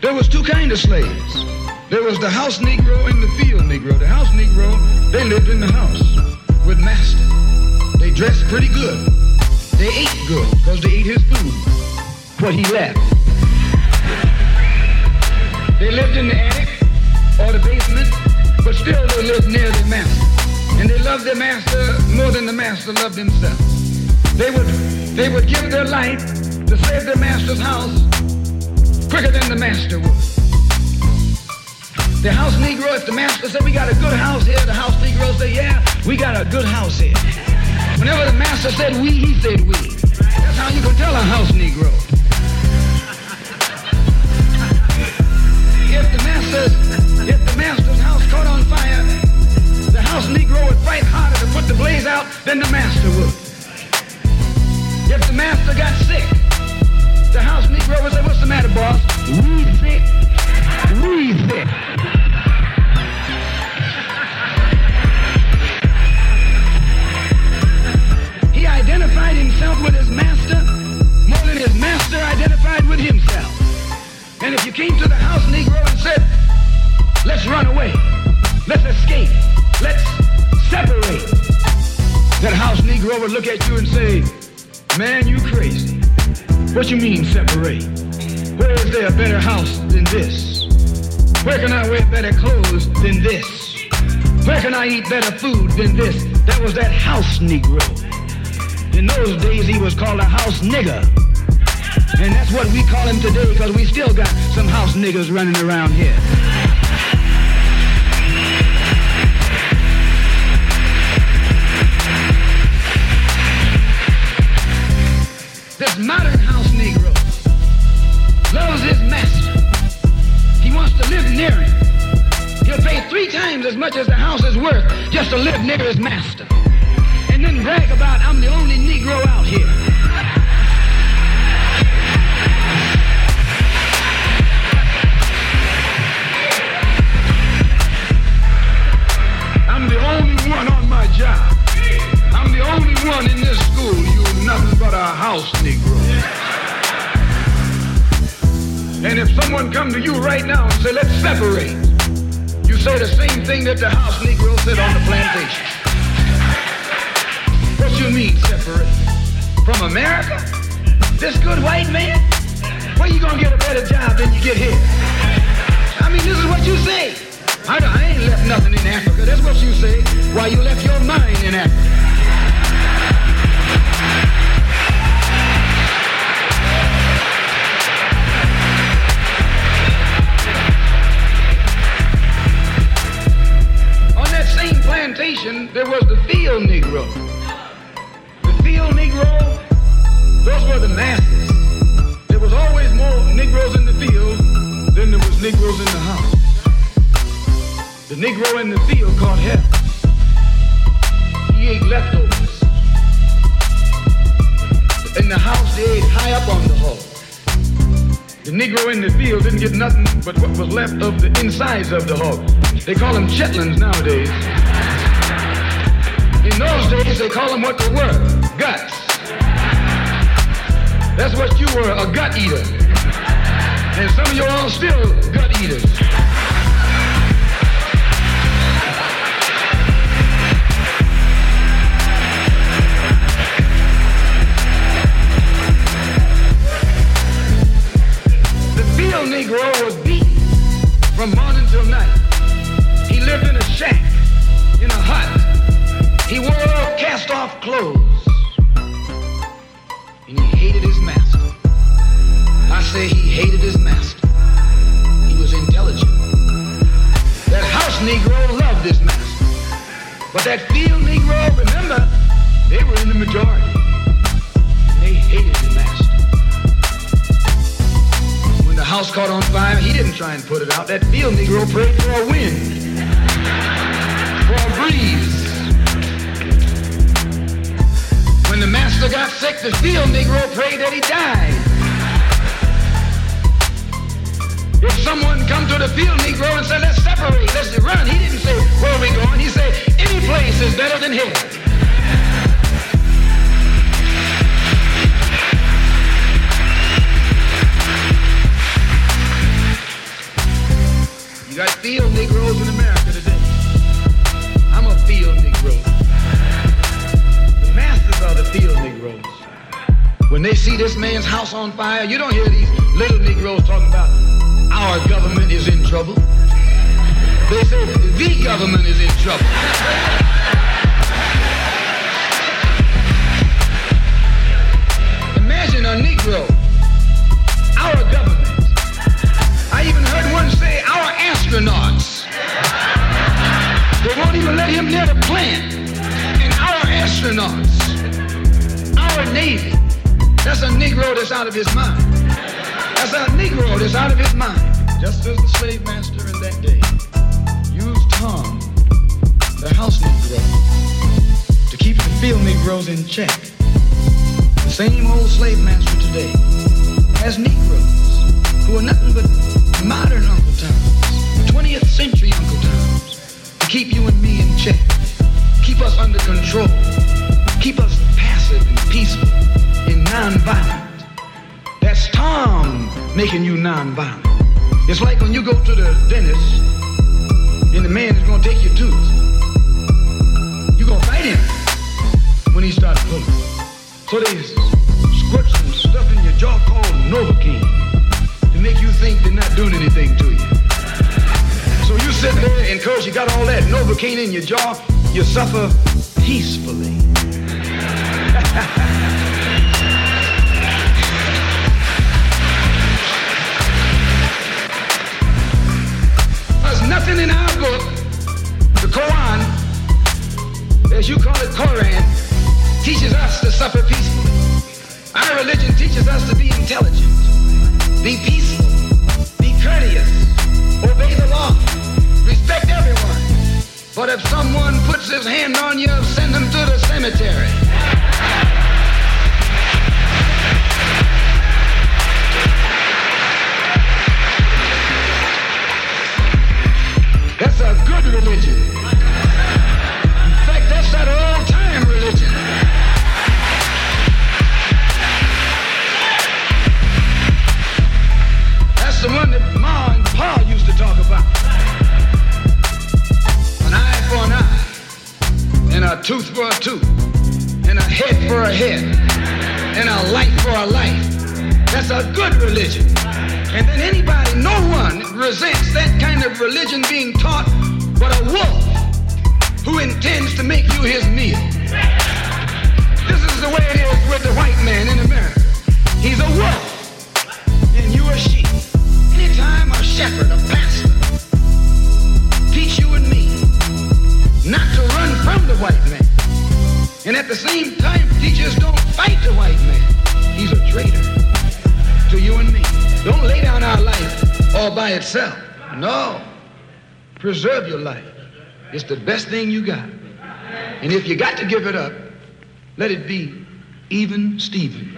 There was two kind of slaves. There was the house Negro and the field Negro. The house Negro, they lived in the house with master. They dressed pretty good. They ate good because they ate his food, what he left. They lived in the attic or the basement, but still they lived near their master. And they loved their master more than the master loved himself. They would, they would give their life to save their master's house quicker than the master would. The house Negro, if the master said, we got a good house here, the house Negro said, yeah, we got a good house here. Whenever the master said we, he said we. That's how you can tell a house Negro. If the master's, house would look at you and say, man, you crazy. What you mean separate? Where is there a better house than this? Where can I wear better clothes than this? Where can I eat better food than this? That was that house Negro. In those days, he was called a house nigger. And that's what we call him today because we still got some house niggers running around here. His master. And then brag about, I'm the only Negro out here. I'm the only one on my job. I'm the only one in this school. You nothing but a house Negro. And if someone come to you right now and say, let's separate, you say the same thing that the house Negro said on the plantation. What you mean separate? From America? This good white man? Where you gonna get a better job than you get here? I mean, this is what you say. I, I ain't left nothing in Africa. That's what you say. Why you left your mind in Africa. On that same plantation, there was Negro in the field caught hell. He ate leftovers. In the house, they ate high up on the hog. The Negro in the field didn't get nothing but what was left of the insides of the hog. They call them chitlins nowadays. In those days, they call them what they were, guts. That's what you were, a gut eater. And some of you all still gut eaters. Negro was beat from morning till night. He lived in a shack, in a hut. He wore cast-off clothes. And he hated his master. I say he hated his master. He was intelligent. That house Negro loved his master. But that field Negro, remember, they were in the majority. House caught on fire, he didn't try and put it out. That field Negro prayed for a wind, for a breeze. When the master got sick, the field Negro prayed that he died. If someone come to the field Negro and said, let's separate, let's this man's house on fire, you don't hear these little Negroes talking about our government is in trouble. They say the government is in trouble. Imagine a Negro, our government. I even heard one say our astronauts. They won't even let him near the plant. And our astronauts, our Navy, that's a Negro that's out of his mind. That's a Negro that's out of his mind. Just as the slave master in that day used Tom, the house Negro, to keep the field Negroes in check. The same old slave master today has Negroes who are nothing but modern Uncle Toms, 20th century Uncle Toms, to keep you and me in check, keep us under control, keep us nonviolent. That's Tom making you nonviolent. It's like when you go to the dentist and the man is gonna take your tooth. You're gonna fight him when he starts pulling. So they squirt some stuff in your jaw called Novocaine to make you think they're not doing anything to you. So you sit there and because you got all that Novocaine in your jaw, you suffer peacefully. teaches us to be intelligent, be peaceful, be courteous, obey the law, respect everyone. But if someone puts his hand on you, send him to the cemetery. Tooth for a tooth, and a head for a head, and a life for a life. That's a good religion. And then anybody, no one resents that kind of religion being taught but a wolf who intends to make you his meal. This is the way it is with the white man in America. He's a wolf, and you a sheep. Anytime a shepherd, same time teach us don't fight the white man, he's a traitor to you and me. Don't lay down our life all by itself. No. Preserve your life. It's the best thing you got. And if you got to give it up, let it be even Stephen.